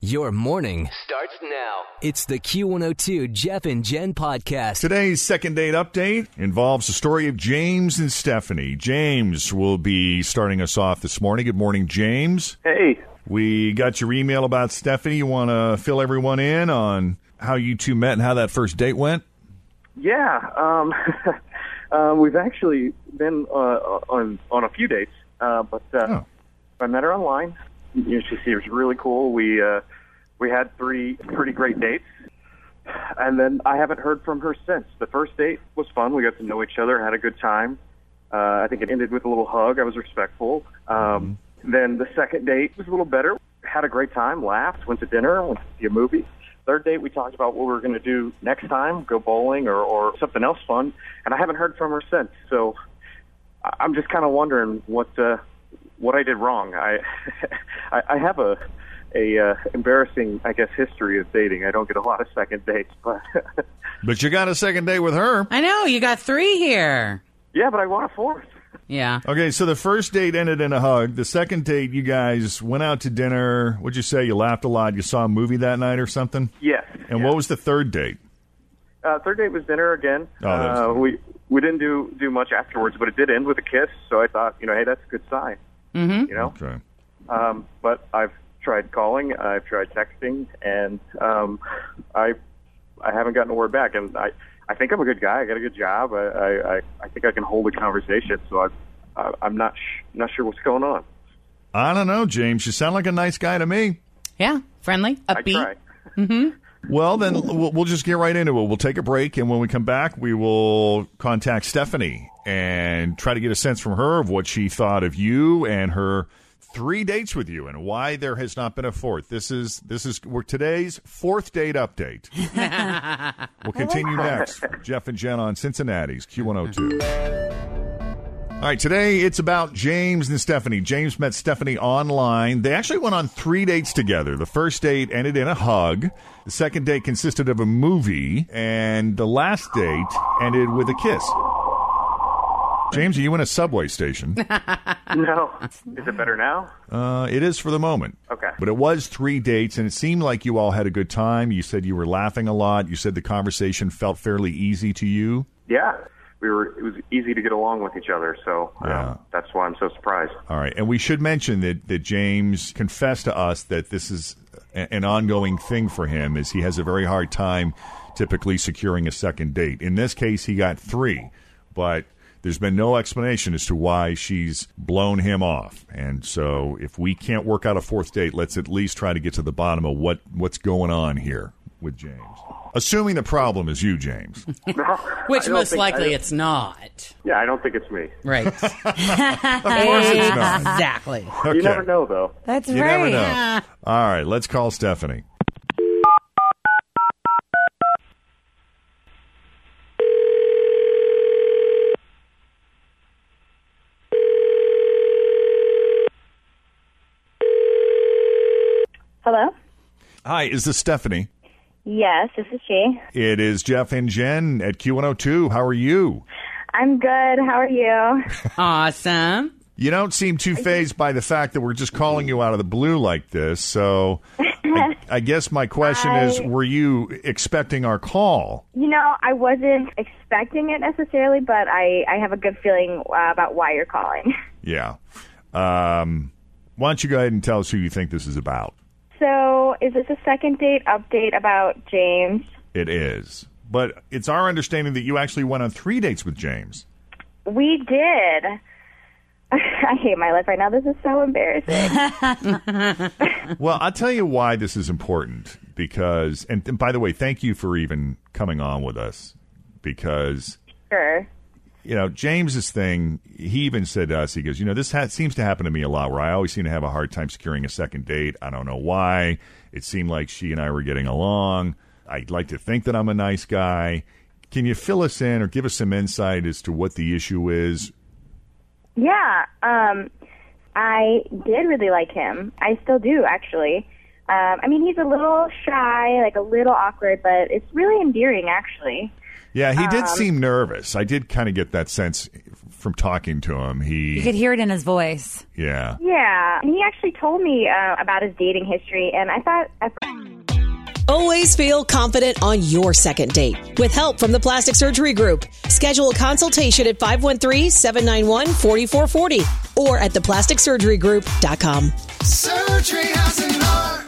Your morning starts now. It's the Q102 Jeff and Jen podcast. Today's second date update involves the story of James and Stephanie. James will be starting us off this morning. Good morning, James. Hey. We got your email about Stephanie. You want to fill everyone in on how you two met and how that first date went? Yeah. Um, uh, we've actually been uh, on on a few dates, uh, but uh, Oh. I met her online. She seems really cool. We uh, we had three pretty great dates, and then I haven't heard from her since. The first date was fun. We got to know each other, had a good time. Uh, I think it ended with a little hug. I was respectful. Um, Then the second date was a little better. Had a great time, laughed, went to dinner, went to see a movie. Third date, we talked about what we were going to do next time, go bowling or, or something else fun. And I haven't heard from her since. So I'm just kind of wondering what uh, what I did wrong. I I, I have a a uh, embarrassing, I guess, history of dating. I don't get a lot of second dates, but But you got a second date with her. I know, you got three here. yeah, but I want a fourth. Yeah. Okay, so the first date ended in a hug. The second date, you guys went out to dinner. What'd you say? You laughed a lot. You saw a movie that night or something? Yes. And yeah. what was the third date? Uh, third date was dinner again. Oh, that uh, we we didn't do do much afterwards, but it did end with a kiss. So I thought, you know, hey, that's a good sign. Mm-hmm. You know, Okay. um, but I've tried calling, I've tried texting, and um, I I haven't gotten a word back. And I I think I'm a good guy. I got a good job. I I, I, I think I can hold a conversation. So I, I I'm not sh- not sure what's going on. I don't know, James. You sound like a nice guy to me. Yeah. Friendly, I upbeat. try. Well, then we'll, just get right into it. We'll take a break, and when we come back, we will contact Stephanie and try to get a sense from her of what she thought of you and her three dates with you, and why there has not been a fourth. This is this is we're today's fourth date update. we'll continue next. Jeff and Jen on Cincinnati's Q one hundred two. All right, today it's about James and Stephanie. James met Stephanie online. They actually went on three dates together. The first date ended in a hug. The second date consisted of a movie, and the last date ended with a kiss. James, are you in a subway station? No, is it better now? Uh, it is for the moment. Okay. But it was three dates, and it seemed like you all had a good time. You said you were laughing a lot. You said the conversation felt fairly easy to you. Yeah, we were. It was easy to get along with each other. So um, Yeah. that's why I'm so surprised. All right, and we should mention that that James confessed to us that this is a- an ongoing thing for him, as he has a very hard time typically securing a second date. In this case, he got three, but there's been no explanation as to why she's blown him off. And so, if we can't work out a fourth date, let's at least try to get to the bottom of what what's going on here with James. Assuming the problem is you, James. Which most think- likely it's not. Yeah, I don't think it's me. Right. Of course it's not. exactly. Okay. You never know, though. That's You right. never know. All right, let's call Stephanie. Hello? Hi, is this Stephanie? Yes, this is she. It is Jeff and Jen at Q102. How are you? I'm good. How are you? Awesome. You don't seem too phased by the fact that we're just calling you out of the blue like this. So I, I guess my question is were you expecting our call? You know, I wasn't expecting it necessarily, but I, I have a good feeling uh, about why you're calling. Yeah. Um, why don't you go ahead and tell us who you think this is about? So, is this a second date update about James? It is. But it's our understanding that you actually went on three dates with James. We did. I hate my life right now. This is so embarrassing. Well, I'll tell you why this is important because, and, and by the way, thank you for even coming on with us because sure. You know, James's thing, he even said to us, he goes, you know, this ha- seems to happen to me a lot where I always seem to have a hard time securing a second date. I don't know why. It seemed like she and I were getting along. I'd like to think that I'm a nice guy. Can you fill us in or give us some insight as to what the issue is? Yeah, um, I did really like him. I still do, actually. Um, I mean, he's a little shy, like a little awkward, but it's really endearing, actually. Yeah, he Um, did seem nervous. I did kind of get that sense from talking to him. He You He, could hear it in his voice. yeah. Yeah, and he actually told me uh, about his dating history, and I thought at Always feel confident on your second date. With help from the Plastic Surgery Group, schedule a consultation at 513-791-4440 or at theplasticsurgerygroup.com. Surgery has an art.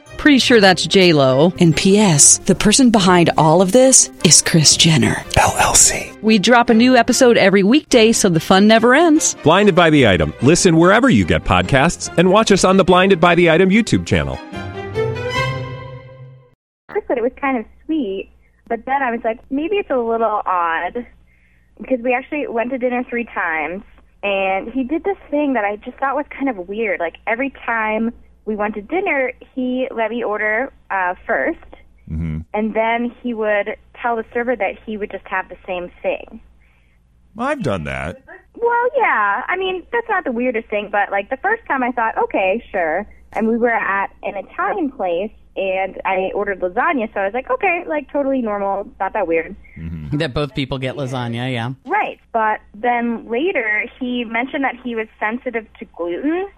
Pretty sure that's J Lo. And P.S. The person behind all of this is Kris Jenner. LLC. We drop a new episode every weekday, so the fun never ends. Blinded by the item. Listen wherever you get podcasts, and watch us on the Blinded by the Item YouTube channel. first thought it was kind of sweet, but then I was like, maybe it's a little odd because we actually went to dinner three times, and he did this thing that I just thought was kind of weird. Like every time we went to dinner, he let me order uh, 1st and then he would tell the server that he would just have the same thing. Well, I've done that. Well, yeah. I mean, that's not the weirdest thing, but like the first time I thought, okay, sure. And we were at an Italian place and I ordered lasagna, so I was like, okay, like totally normal, not that weird. That both people get lasagna, yeah. Right. But then later he mentioned that he was sensitive to gluten.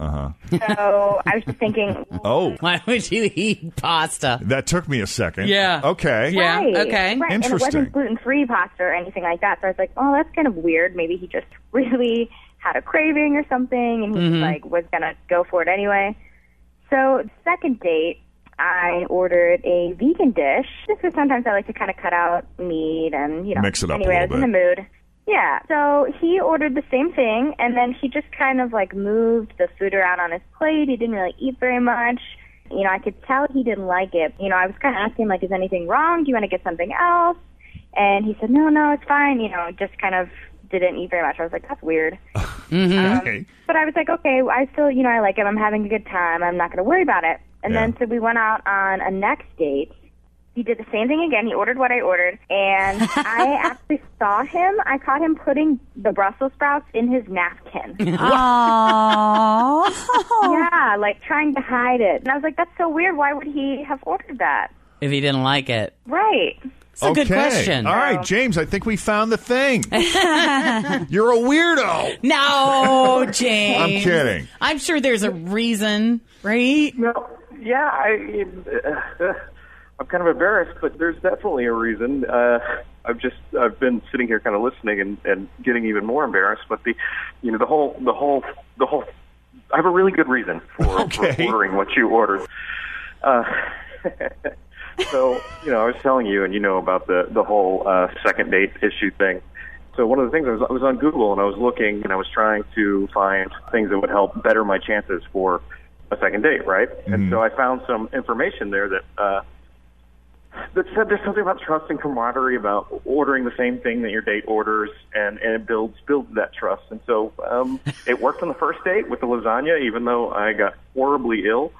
Uh huh. So I was just thinking. Oh, Why would you eat pasta? that took me a second. Yeah. Okay. Yeah. right, okay. right. And it Interesting. wasn't gluten free pasta or anything like that. So I was like, oh, that's kind of weird. Maybe he just really had a craving or something, and he Mm-hmm. like was gonna go for it anyway. So second date, I ordered a vegan dish. Just because sometimes I like to kind of cut out meat and you know. Mix it up anyway, I was little in the mood. Yeah. So he ordered the same thing, and then he just kind of like moved the food around on his plate. He didn't really eat very much. You know, I could tell he didn't like it. You know, I was kind of asking like, "Is anything wrong? Do you want to get something else?" And he said, "No, no, it's fine." You know, just kind of didn't eat very much. I was like, "That's weird." Mm-hmm. Um, okay. But I was like, okay, I still, you know, I like him. I'm having a good time. I'm not going to worry about it. And Yeah. then so we went out on a next date. He did the same thing again. He ordered what I ordered, and I actually saw him. I caught him putting the Brussels sprouts in his napkin. Aww. yeah, like trying to hide it. And I was like, that's so weird. Why would he have ordered that? If he didn't like it. Right. It's a good Okay. question. All right, James, I think we found the thing. You're a weirdo. No, James. I'm kidding. I'm sure there's a reason, right? No, yeah, I, uh, I'm kind of embarrassed, but there's definitely a reason. Uh, I've just I've been sitting here kind of listening and, and getting even more embarrassed. But the, you know, the whole the whole the whole. I have a really good reason for, Okay. for ordering what you ordered. Uh, so you know, I was telling you, and you know about the the whole uh, second date issue thing. So one of the things I was, I was on Google and I was looking and I was trying to find things that would help better my chances for a second date, right? And so I found some information there that uh, that said there's something about trust and camaraderie about ordering the same thing that your date orders, and and it builds builds that trust. And so um, it worked on the first date with the lasagna, even though I got horribly ill.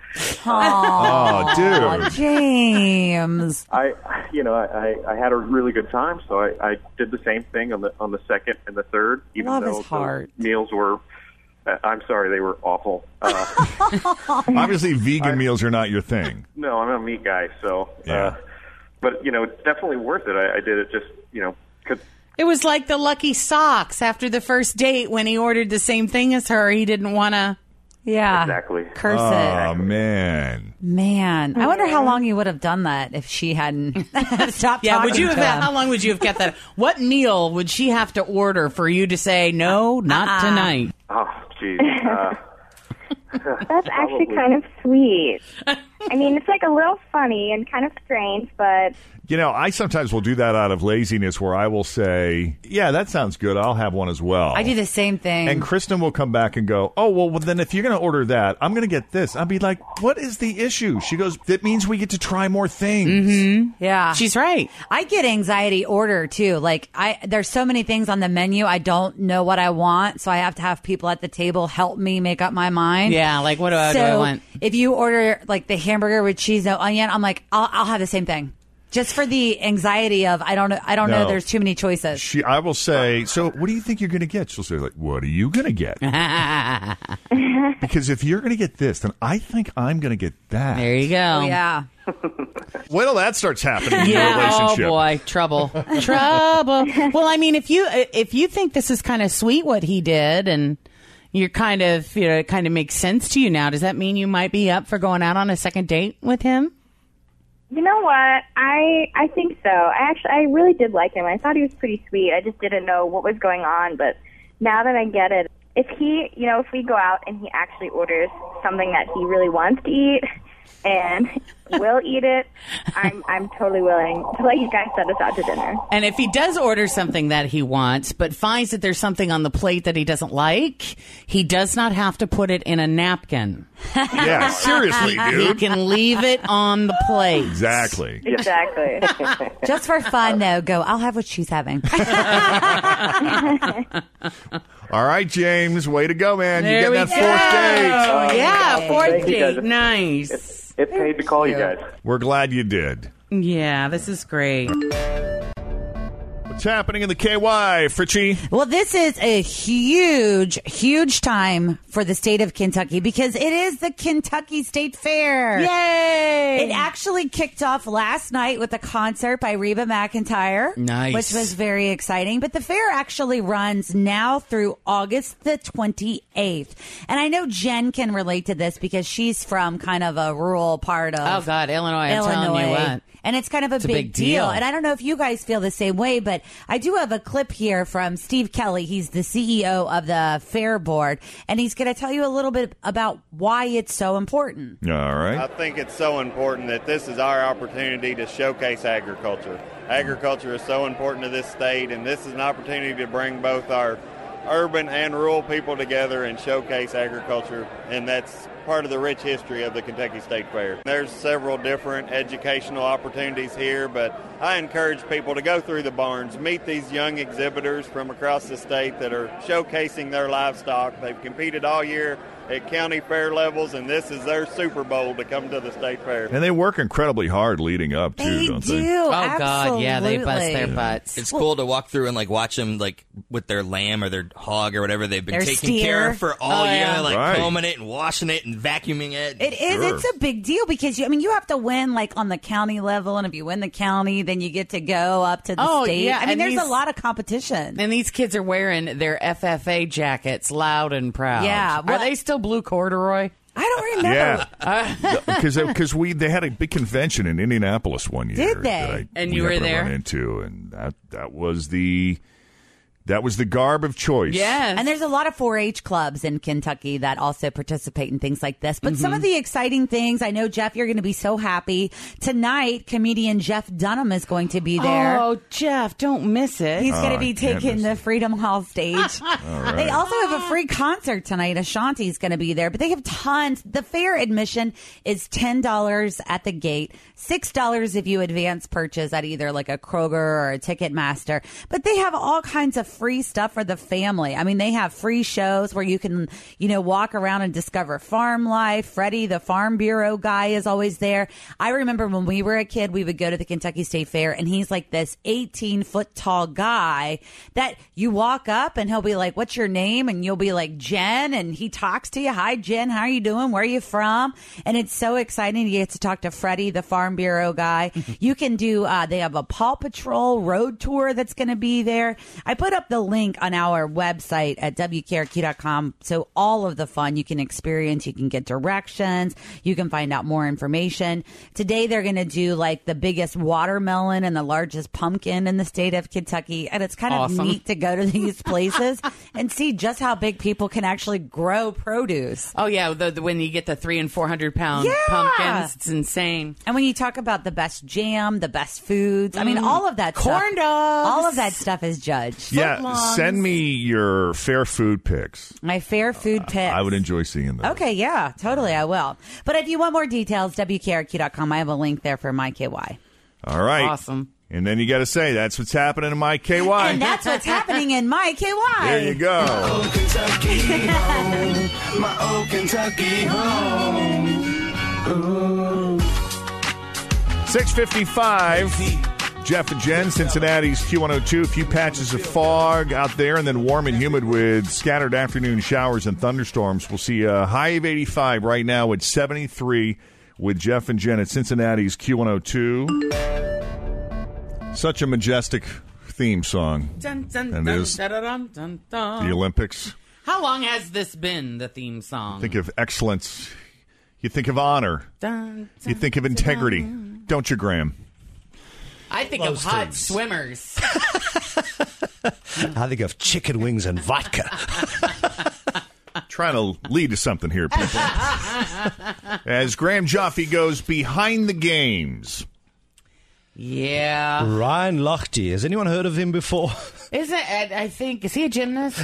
Oh, dude. James. I, you know, I, I, I had a really good time, so I, I did the same thing on the on the second and the third, even Love though his heart. the meals were. Uh, I'm sorry, they were awful. Uh, Obviously, vegan meals are not your thing. no, I'm a meat guy, so. Yeah. Uh, but you know, it's definitely worth it. I, I did it just, you know because. It was like the lucky socks after the first date when he ordered the same thing as her. He didn't want to Yeah. Exactly. Curse Oh it. man. Man, I wonder how long you would have done that if she hadn't stopped Yeah, talking would you to have? him. How long would you have kept that? What meal would she have to order for you to say no, not Uh-uh. tonight? Oh, jeez. Uh, That's actually kind of sweet. I mean, it's like a little funny and kind of strange, but You know, I sometimes will do that out of laziness where I will say, Yeah, that sounds good. I'll have one as well. I do the same thing. And Kristen will come back and go, Oh, well, well then if you're going to order that, I'm going to get this. I'll be like, What is the issue? She goes, That means we get to try more things. Mm-hmm. yeah, She's right. I get anxiety order too. Like I, there's so many things on the menu. I don't know what I want, so I have to have people at the table help me make up my mind. Yeah, like what do I, so do I want? if you order like the hamburger with cheese no onion, I'm like, I'll, I'll have the same thing, just for the anxiety of I don't know. I don't know. There's too many choices. She, I will say, So what do you think you're going to get? She'll say, like, What are you going to get? because if you're going to get this, then I think I'm going to get that. There you go. Oh, yeah. Wait till that starts happening in your Yeah. Oh relationship. boy, trouble, trouble. Well, I mean, if you if you think this is kind of sweet what he did, and you're kind of you know it kind of makes sense to you now, does that mean you might be up for going out on a second date with him? you know what? I I think so. I actually I really did like him. I thought he was pretty sweet. I just didn't know what was going on, but now that I get it, if he, you know, if we go out and he actually orders something that he really wants to eat and will eat it, I'm I'm totally willing to let you guys send us out to dinner. And if he does order something that he wants, but finds that there's something on the plate that he doesn't like, he does not have to put it in a napkin. Yeah, seriously, He can leave it on the plate. Exactly. Exactly. Just for fun, though, go. I'll have what she's having. All right, James, way to go, man. There you we get go. that fourth date. yeah, fourth Thank date. guys. Nice. It paid to call you guys. We're glad you did. Yeah, this is great. What's happening in the KY, Fritchie? Well, this is a huge, huge time for the state of Kentucky because it is the Kentucky State Fair. Yay! It actually kicked off last night with a concert by Reba McEntire. Nice. Which was very exciting. But the fair actually runs now through August the 28th. And I know Jen can relate to this because she's from kind of a rural part of Oh God, Illinois! I'm Illinois. Telling you what. And it's kind of a, It's a big, big deal. And I don't know if you guys feel the same way, but I do have a clip here from Steve Kelly. He's the CEO of the Fair Board, and he's going to tell you a little bit about why it's so important. All I think it's so important that this is our opportunity to showcase agriculture. Agriculture is so important to this state, and this is an opportunity to bring both our urban and rural people together and showcase agriculture, and that's part of the rich history of the Kentucky State Fair. There's several different educational opportunities here, but I encourage people to go through the barns, meet these young exhibitors from across the state that are showcasing their livestock. They've competed all year at county fair levels, and this is their Super Bowl to come to the state fair. And they work incredibly hard leading up too, They don't do. they? Oh God, yeah, they bust their butts. It's cool to walk through and like watch them like with their lamb or their hog or whatever they've been taking steer. care of for oh, all Oh, year, yeah. like Right. combing it and washing it and vacuuming it. It is. Sure. It's a big deal because you, I mean, you have to win like on the county level, and if you win the county, then you get to go up to the Oh, state. yeah, I mean, and there's these- a lot of competition. And these kids are wearing their FFA jackets, loud and proud. Yeah, well- are they still blue corduroy? I don't uh, remember. Yeah, uh, because because uh, we they had a big convention in Indianapolis one year. Did they? I- And you were there? Run into, and that that was the that was the garb of choice. Yes. And there's a lot of 4-H clubs in Kentucky that also participate in things like this. But Mm-hmm. some of the exciting things, I know Jeff, you're going to be so happy tonight. Comedian Jeff Dunham is going to be there. Oh, Jeff, don't miss it. He's going Oh, to be taking the. Freedom Hall stage. They also have a free concert tonight. Ashanti's going to be there, but they have tons. The fair admission is $10 at the gate, $6 if you advance purchase at either like a Kroger or a Ticketmaster. But they have all kinds of free stuff for the family. I mean, they have free shows where you can, you know, walk around and discover farm life. Freddie, the Farm Bureau guy, is always there. I remember when we were a kid, we would go to the Kentucky State Fair, and he's like this 18 foot tall guy that you walk up and he'll be like, What's your name? And you'll be like, Jen. And he talks to you. Hi, Jen. How are you doing? Where are you from? And it's so exciting. You get to talk to Freddie, the Farm Bureau guy. you can do, uh, they have a Paw Patrol road tour that's going to be there. I put up the link on our website at wkrq.com. So all of the fun you can experience, you can get directions, you can find out more information. Today they're going to do like the biggest watermelon and the largest pumpkin in the state of Kentucky, and it's kind Awesome. of neat to go to these places and see just how big people can actually grow produce. Oh yeah, the, the, when you get the three and four hundred pound Yeah. pumpkins, it's insane. And when you talk about the best jam, the best foods, I mean, Mm. all of that Corn stuff, dogs. all of that stuff is judged. Yeah, send me your fair food pics. My fair food uh, picks. I would enjoy seeing those. Okay, yeah, totally, I will. But if you want more details, WKRQ.com. I have a link there for my KY. All right. Awesome. And then you got to say, that's what's happening in my KY. And that's what's happening in my KY. there you go. Oh, Kentucky home. My old Kentucky home. Ooh. 655. Jeff and Jen, Cincinnati's Q102. A few patches of fog out there, and then warm and humid with scattered afternoon showers and thunderstorms. We'll see a high of 85 right now at 73 with Jeff and Jen at Cincinnati's Q102. Such a majestic theme song. Dun, dun, And dun, is dun, dun. The Olympics. How long has this been the theme song? Think of excellence. You think of honor. You think of integrity. Don't you, Graham? I think of hot things. swimmers. I think of chicken wings and vodka. Trying to lead to something here, people. As Graham Joffe goes behind the games. yeah. Ryan Lochte. Has anyone heard of him before? Isn't it? I think is he a gymnast?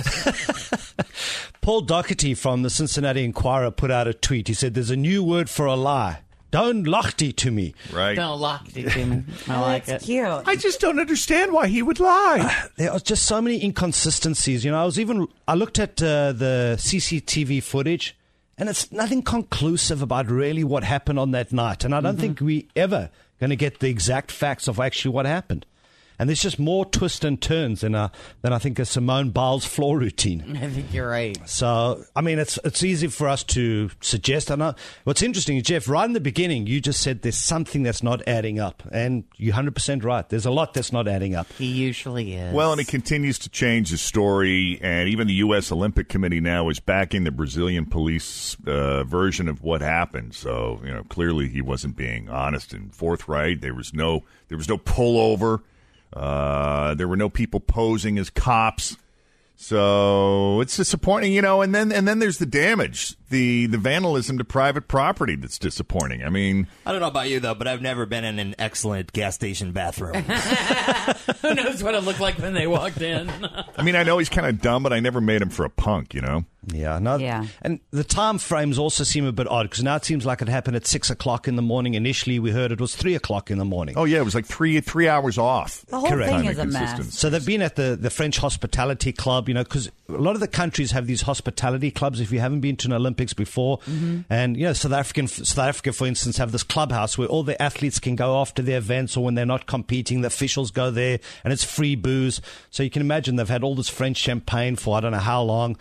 Paul Daugherty from the Cincinnati Enquirer put out a tweet. He said, There's a new word for a lie. Don't Lochte to me. Right. Don't lock to me. I like it. Cute. I just don't understand why he would lie. There are just so many inconsistencies. You know, I was even, I looked at uh, the CCTV footage and it's nothing conclusive about really what happened on that night. And I don't think we ever going to get the exact facts of actually what happened. And there's just more twists and turns than, uh, than I think a Simone Biles floor routine. I think you're right. So, I mean, it's it's easy for us to suggest. I know what's interesting, Jeff. Right in the beginning, you just said there's something that's not adding up, and you're 100 percent right. There's a lot that's not adding up. He usually is. Well, and he continues to change his story, and even the U.S. Olympic Committee now is backing the Brazilian police uh, version of what happened. So, you know, clearly he wasn't being honest and forthright. There was no there was no pullover. Uh, there were no people posing as cops. So it's disappointing, you know. And then and then there's the damage, the the vandalism to private property. That's disappointing. I mean, I don't know about you though, but I've never been in an excellent gas station bathroom. Who knows what it looked like when they walked in? I mean, I know he's kind of dumb, but I never made him for a punk, you know. Yeah, no, Yeah. And the time frames also seem a bit odd because now it seems like it happened at six o'clock in the morning. Initially, we heard it was three o'clock in the morning. Oh yeah, it was like three three hours off. The whole Correct. thing is a mess. So they've been at the, the French Hospitality Club, you know, because a lot of the countries have these hospitality clubs. If you haven't been to an Olympics before, mm-hmm. and you know, South African South Africa, for instance, have this clubhouse where all the athletes can go after their events or when they're not competing. The officials go there, and it's free booze. So you can imagine they've had all this French champagne for I don't know how long.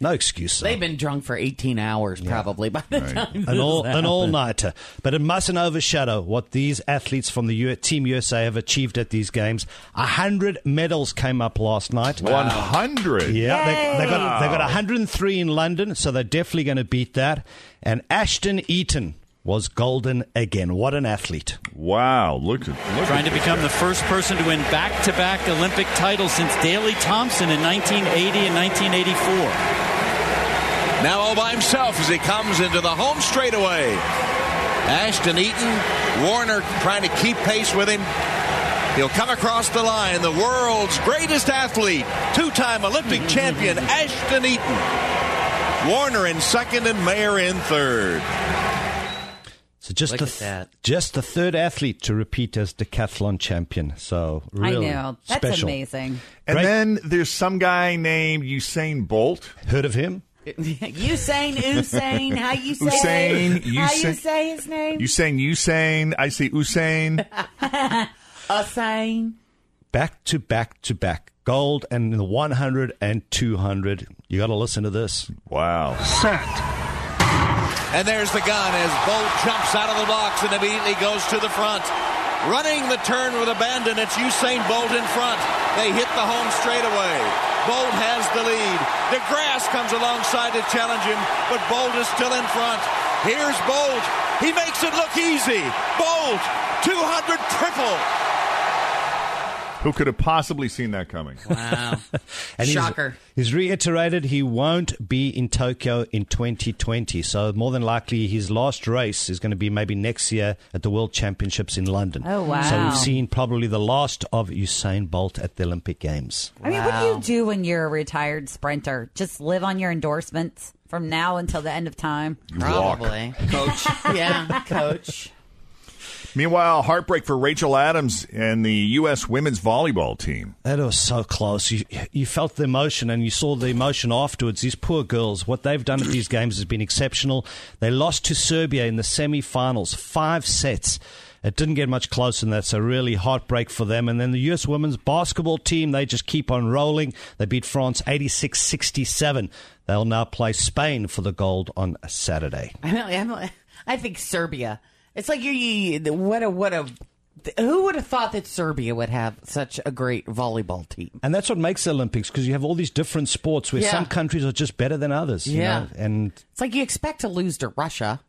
No excuse. though. They've been drunk for 18 hours probably by the time an this all an happened. all nighter. But it mustn't overshadow what these athletes from the U- Team USA have achieved at these games. A hundred medals came up last night. One hundred. Yeah, they, they got they got 103 in London, so they're definitely going to beat that. And Ashton Eaton was golden again. What an athlete! Wow, look at look Trying at to become the first person to win back to back Olympic titles since Daley Thompson in 1980 and 1984. Now all by himself as he comes into the home straightaway. Ashton Eaton, Warner trying to keep pace with him. He'll come across the line. The world's greatest athlete, two time Olympic champion, Ashton Eaton. Warner in second and Mayer in third. So just Look the at that. just the third athlete to repeat as decathlon champion. So really I know. That's special. amazing. And Great. then there's some guy named Usain Bolt. Heard of him? Usain, Usain, how you say Usain, How you say his name? You saying Usain? I say Usain. Usain. Back to back to back. Gold and the 100 and 200. You got to listen to this. Wow. And there's the gun as Bolt jumps out of the box and immediately goes to the front. running the turn with abandon. It's Usain Bolt in front. They hit the home straightaway. Bolt has the lead. DeGrasse comes alongside to challenge him, but Bolt is still in front. Here's Bolt. He makes it look easy. Bolt, 200 triple. Who could have possibly seen that coming? Wow. And Shocker. He's, reiterated he won't be in Tokyo in 2020. So more than likely, his last race is going to be maybe next year at the World Championships in London. Oh, wow. So we've seen probably the last of Usain Bolt at the Olympic Games. I mean, what do you do when you're a retired sprinter? Just live on your endorsements from now until the end of time? Probably. Coach. yeah, coach. Meanwhile, heartbreak for Rachael Adams and the U.S. women's volleyball team. That was so close. You, you felt the emotion and you saw the emotion afterwards. These poor girls, what they've done at these games has been exceptional. They lost to Serbia in the semi finals, five sets. It didn't get much closer than that, so really heartbreak for them. And then the U.S. women's basketball team, they just keep on rolling. They beat France 86 67. They'll now play Spain for the gold on Saturday. I know. I'm I think Serbia. It's like you. you what a what a. Who would have thought that Serbia would have such a great volleyball team? And that's what makes the Olympics because you have all these different sports where Yeah. some countries are just better than others. you Yeah. know, and It's like you expect to lose to Russia,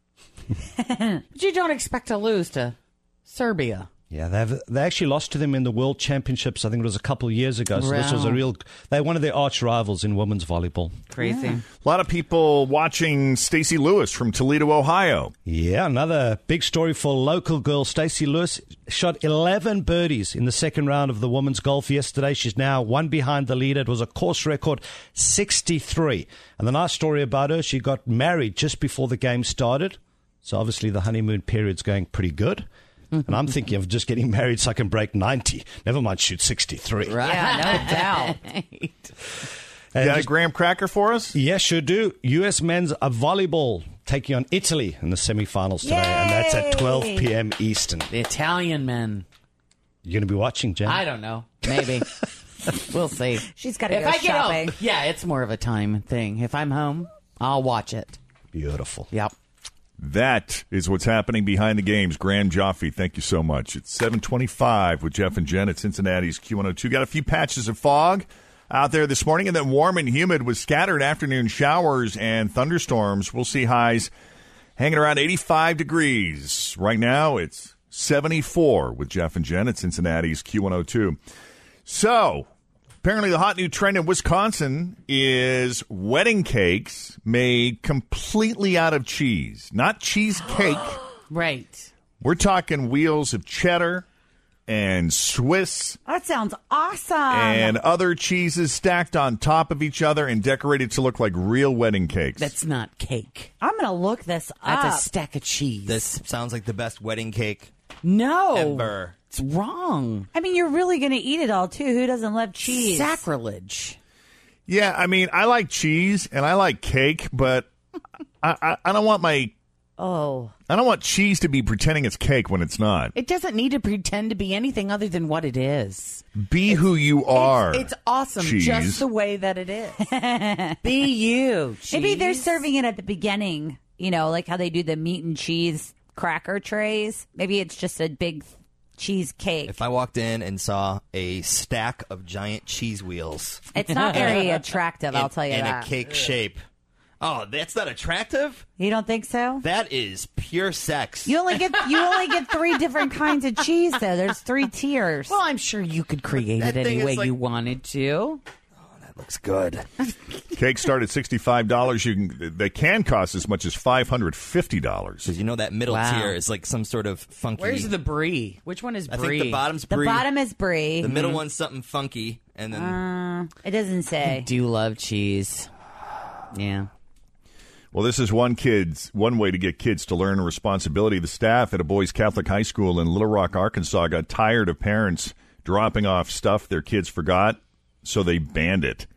but you don't expect to lose to Serbia. Yeah, they've they actually lost to them in the World Championships. I think it was a couple of years ago. So this was a real. They're one of their arch rivals in women's volleyball. Crazy. A lot of people watching Stacy Lewis from Toledo, Ohio. Yeah, another big story for local girl Stacy Lewis shot 11 birdies in the second round of the women's golf yesterday. She's now one behind the leader. It was a course record 63. And the nice story about her, she got married just before the game started. So obviously the honeymoon period's going pretty good. And I'm thinking of just getting married so I can break 90. Never mind shoot 63. Yeah, no doubt. You got a graham cracker for us? Yes, sure do. U.S. men's volleyball taking on Italy in the semifinals today, and that's at 12 p.m. Eastern. The Italian men. You're going to be watching, Jen? I don't know. Maybe. we'll see. She's gotta go I get shopping. home, yeah, it's more of a time thing. If I'm home, I'll watch it. Beautiful. Yep. That is what's happening behind the games. Graham Joffe, thank you so much. It's 725 with Jeff and Jen at Cincinnati's Q102. Got a few patches of fog out there this morning, and then warm and humid with scattered afternoon showers and thunderstorms. We'll see highs hanging around 85 degrees. Right now, it's 74 with Jeff and Jen at Cincinnati's Q102. So, apparently, the hot new trend in Wisconsin is wedding cakes made completely out of cheese, not cheesecake. Right. We're talking wheels of cheddar and Swiss That sounds awesome. and other cheeses stacked on top of each other and decorated to look like real wedding cakes. That's not cake. I'm going to look this That's up. a stack of cheese. This sounds like the best wedding cake no. ever. It's wrong. I mean, you're really going to eat it all, too. Who doesn't love cheese? Sacrilege. yeah, I mean, I like cheese and I like cake, but I, I, I don't want my Oh. I don't want cheese to be pretending it's cake when it's not. It doesn't need to pretend to be anything other than what it is. Be who you are. It's awesome cheese. just the way that it is. be you. Maybe they're serving it at the beginning, you know, like how they do the meat and cheese cracker trays. Maybe it's just a big cheesecake. If I walked in and saw a stack of giant cheese wheels, It's not very attractive, I'll tell you in that. a cake shape. Oh, that's not attractive. You don't think so? That is pure sex. You only get you only get three different kinds of cheese though. There's three tiers. Well, I'm sure you could create That it any thing is way like- you wanted to. Looks good. Cakes start at sixty-five dollars. You can they can cost as much as five hundred fifty dollars. Because you know that middle Wow. tier is like some sort of funky. Where's the brie? Which one is I brie? think the bottom's brie. the brie. bottom is brie. The middle one's something funky, and then Uh, it doesn't say. I do love cheese. Yeah. Well, this is one kid's one way to get kids to learn responsibility. The staff at a boys' Catholic high school in Little Rock, Arkansas, got tired of parents dropping off stuff their kids forgot, so they banned it.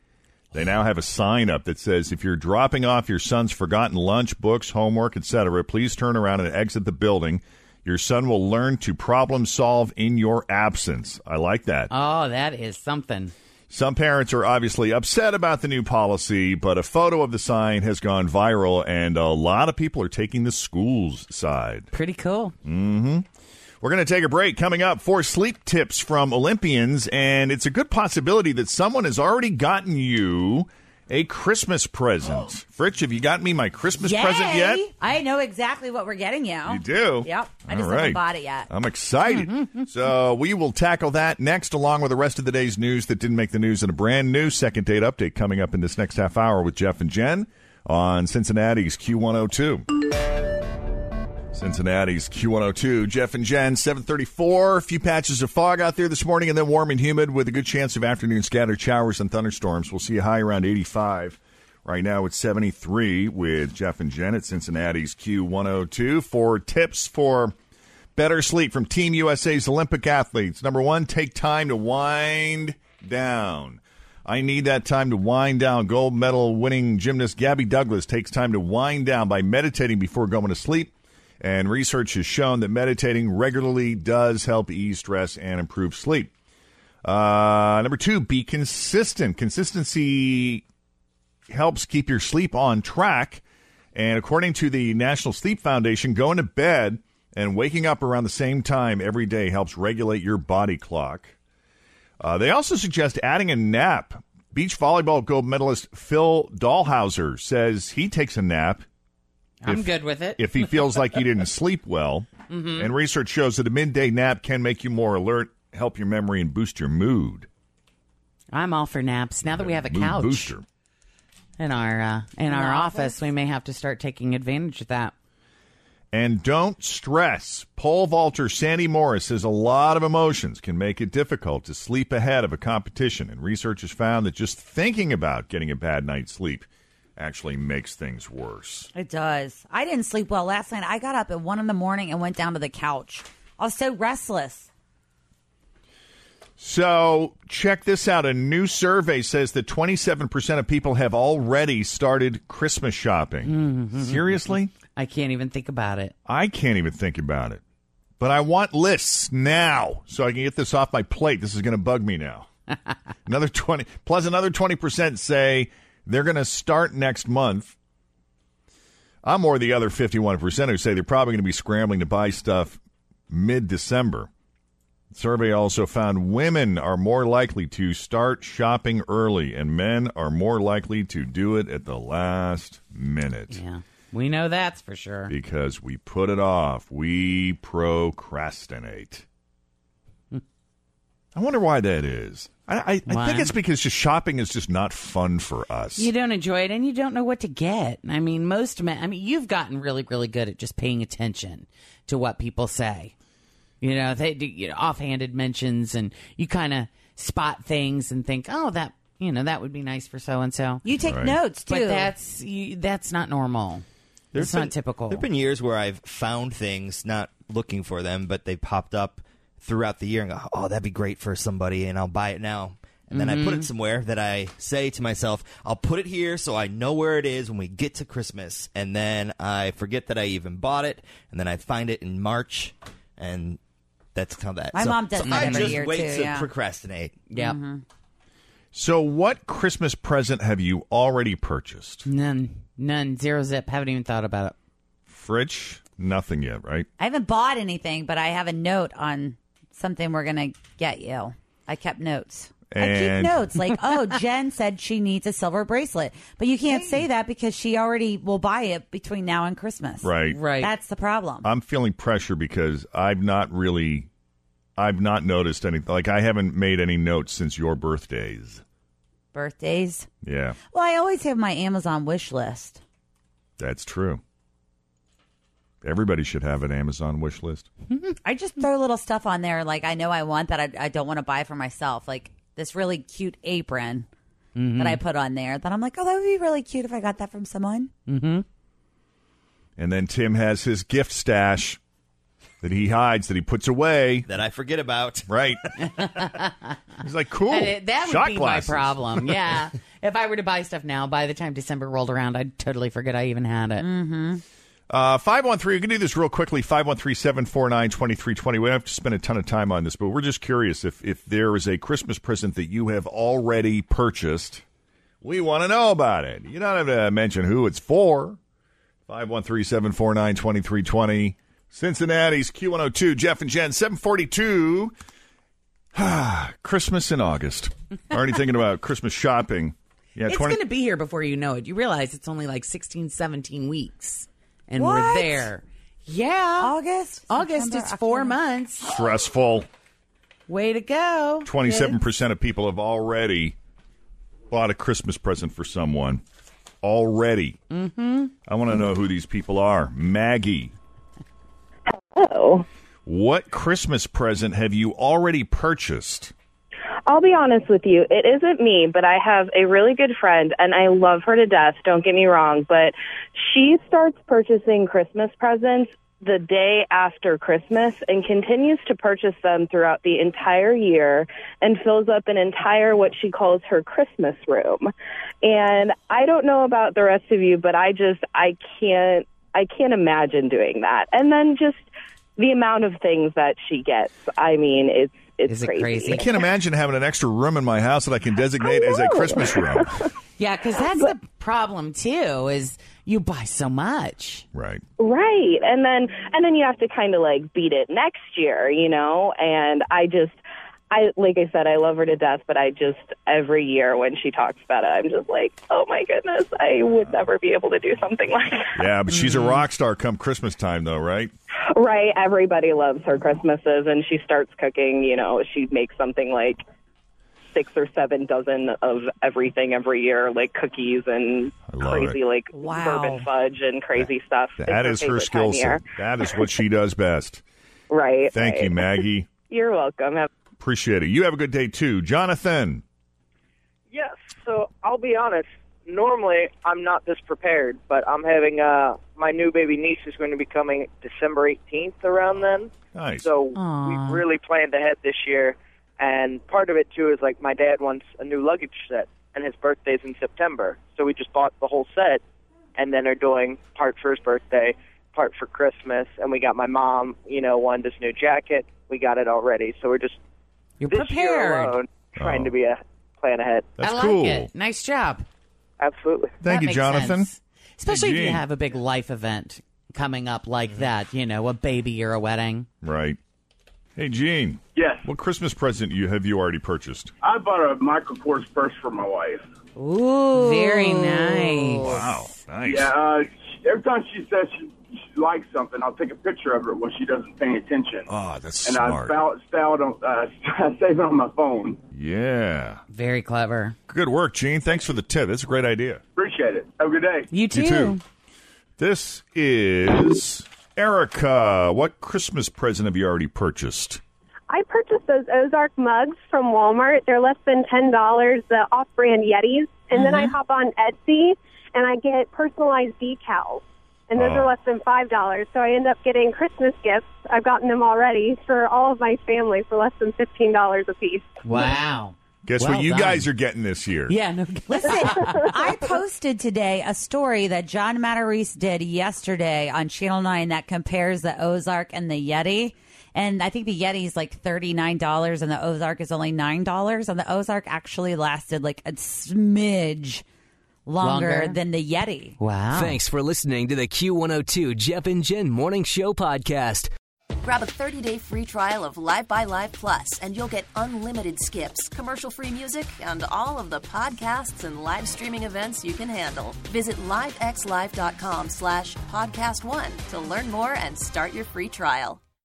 They now have a sign up that says, "If you're dropping off your son's forgotten lunch, books, homework, etc., please turn around and exit the building. Your son will learn to problem solve in your absence." I like that. Oh, that is something. Some parents are obviously upset about the new policy, but a photo of the sign has gone viral, and a lot of people are taking the school's side. Pretty cool. hmm We're going to take a break. Coming up, four sleep tips from Olympians, and it's a good possibility that someone has already gotten you a Christmas present. Fritz, have you gotten me my Christmas Yay! present yet? I know exactly what we're getting you. You do? Yep. I All just right. haven't bought it yet. I'm excited. so we will tackle that next, along with the rest of the day's news that didn't make the news in a brand new second date update coming up in this next half hour with Jeff and Jen on Cincinnati's Q102. Cincinnati's Q102. Jeff and Jen, 734. A few patches of fog out there this morning, and then warm and humid with a good chance of afternoon scattered showers and thunderstorms. We'll see a high around 85. Right now it's 73 with Jeff and Jen at Cincinnati's Q102. For tips for better sleep from Team USA's Olympic athletes. Number one, take time to wind down. I need that time to wind down. Gold medal winning gymnast Gabby Douglas takes time to wind down by meditating before going to sleep. And research has shown that meditating regularly does help ease stress and improve sleep. Uh, number two, be consistent. Consistency helps keep your sleep on track. And according to the National Sleep Foundation, going to bed and waking up around the same time every day helps regulate your body clock. Uh, they also suggest adding a nap. Beach volleyball gold medalist Phil Dalhausser says he takes a nap I'm if- good with it. if he feels like he didn't sleep well. Mhm. And research shows that a midday nap can make you more alert, help your memory, and boost your mood. I'm all for naps. Now that we have a Mood couch booster. in our uh, in In our the office, we may have to start taking advantage of that. And don't stress. Pole vaulter Sandi Morris says a lot of emotions can make it difficult to sleep ahead of a competition. And research has found that just thinking about getting a bad night's sleep actually makes things worse. It does. I didn't sleep well last night. I got up at one in the morning and went down to the couch. I was so restless. So, check this out. A new survey says that 27% of people have already started Christmas shopping. Mm-hmm. Seriously? I can't even think about it. I can't even think about it. But I want lists now so I can get this off my plate. This is going to bug me now. another 20 plus another 20% say they're going to start next month. I'm more the other 51% who say they're probably going to be scrambling to buy stuff mid-December. The survey also found women are more likely to start shopping early and men are more likely to do it at the last minute Yeah, we know that's for sure. because we put it off. We procrastinate. I wonder why that is. I, I, I think it's because just shopping is just not fun for us. You don't enjoy it, and you don't know what to get. I mean, most men. I mean, you've gotten really, really good at just paying attention to what people say. You know, they do you know, offhanded mentions, and you kind of spot things and think, "Oh, that you know that would be nice for so and so." You take Right. notes, but too. that's you, that's not normal. it's been, not typical. There've been years where I've found things, not looking for them, but they popped up throughout the year and go, "Oh, that'd be great for somebody," and I'll buy it now. And then I put it mm-hmm. somewhere that I say to myself, "I'll put it here so I know where it is when we get to Christmas." And then I forget that I even bought it, and then I find it in March, and that's how that. My so, mom does so that I every just year, wait too, to yeah. procrastinate. Yeah. Mm-hmm. So, what Christmas present have you already purchased? None, none, zero zip. Haven't even thought about it. Fritch, nothing yet, right? I haven't bought anything, but I have a note on something we're going to get you. I kept notes. I keep notes like, oh, Jen said she needs a silver bracelet, but you can't say that because she already will buy it between now and Christmas. Right. Right. That's the problem. I'm feeling pressure because I've not really, I've not noticed anything. Like I haven't made any notes since your birthdays. Birthdays. Yeah, Well, I always have my Amazon wish list. that's true. Everybody should have an Amazon wish list. I just throw little stuff on there like I know I want that I, I don't want to buy for myself. Like this really cute apron Mm-hmm. that I put on there that I'm like, oh, that would be really cute if I got that from someone. Mm-hmm. And then Tim has his gift stash that he hides, that he puts away. That I forget about. Right. He's like, cool. And it- that would Shot be glasses. my problem. Yeah. if I were to buy stuff now, by the time December rolled around, I'd totally forget I even had it. Uh, 513, we can do this real quickly. 513 749 2320. We don't have to spend a ton of time on this, but we're just curious if, if there is a Christmas present that you have already purchased. We want to know about it. You don't have to mention who it's for. 513 749 2320. Cincinnati's Q102, Jeff and Jen, 742. Christmas in August. Already thinking about Christmas shopping. Yeah, it's 20 going to be here before you know it. You realize it's only like 16, 17 weeks. And What? we're there. Yeah. August? August, September, it's four October. months. stressful. Way to go. 27% of people have already bought a Christmas present for someone. Already. Mm-hmm. I want to know who these people are. Maggie. Oh. What Christmas present have you already purchased? I'll be honest with you. It isn't me, but I have a really good friend and I love her to death. Don't get me wrong, but she starts purchasing Christmas presents the day after Christmas and continues to purchase them throughout the entire year and fills up an entire what she calls her Christmas room. And I don't know about the rest of you, but I just I can't I can't imagine doing that. And then just the amount of things that she gets. I mean, it's it's crazy. I can't imagine having an extra room in my house that I can designate as a Christmas room. Yeah, because that's the problem too. Is you buy so much. Right. Right. And then and then you have to kind of like beat it next year, you know? And I just I like I said I love her to death, but I just every year when she talks about it, I'm just like, "Oh my goodness, I would never be able to do something like that." Yeah, but she's a mm. rock star come Christmas time, though, right? Right, everybody loves her Christmases and she starts cooking, you know, she makes something like six or seven dozen of everything every year, like cookies and crazy it. like Wow. bourbon fudge and crazy stuff. That It's is her favorite time skill set. That is what she does best. Right. Thank right. you, Maggie. You're welcome. Have- Appreciate it. You have a good day, too. Jonathan. Yes. So I'll be honest. Normally, I'm not this prepared, but I'm having uh my new baby niece is going to be coming December 18th around then. Nice. So Aw. we really planned ahead this year, and part of it too is like my dad wants a new luggage set, and his birthday's in September, so we just bought the whole set, and then are doing part for his birthday, part for Christmas, and we got my mom, you know, wanted this new jacket. We got it already, so we're just You're this year prepared. alone trying Oh. to be a plan ahead. That's I like cool. it. Nice job. Absolutely. Thank That you, makes Jonathan. sense. Especially if you Gene. have a big life event coming up like that, you know, a baby or a wedding. Right. Hey, Gene. Yes. What Christmas present you have you already purchased? I bought a Michael Kors purse for my wife. Ooh. Very nice. Wow. Nice. Yeah, uh, every time she says she, she likes something, I'll take a picture of it when she doesn't pay attention. Oh, that's and smart. And I style, style it on, uh, I save it on my phone. Yeah. Very clever. Good work, Gene. Thanks for the tip. That's a great idea. Appreciate it. Have a good day. You too. You too. This is Erica. What Christmas present have you already purchased? I purchased those Ozark mugs from Walmart. They're less than ten dollars, the off-brand Yetis, and then I Mm-hmm. hop on Etsy and I get personalized decals, and those Oh. are less than five dollars. So I end up getting Christmas gifts. I've gotten them already for all of my family for less than fifteen dollars a piece. Wow. Guess Well what you done. guys are getting this year? Yeah, no. Listen, I posted today a story that John Matarese did yesterday on Channel 9 that compares the Ozark and the Yeti. And I think the Yeti is like $39 and the Ozark is only $9. And the Ozark actually lasted like a smidge longer, Longer? than the Yeti. Wow. Thanks for listening to the Q102 Jeff and Jen Morning Show podcast. Grab a 30-day free trial of LiveXLive Plus, and you'll get unlimited skips, commercial-free music, and all of the podcasts and live streaming events you can handle. Visit livexlive.com slash podcast one to learn more and start your free trial.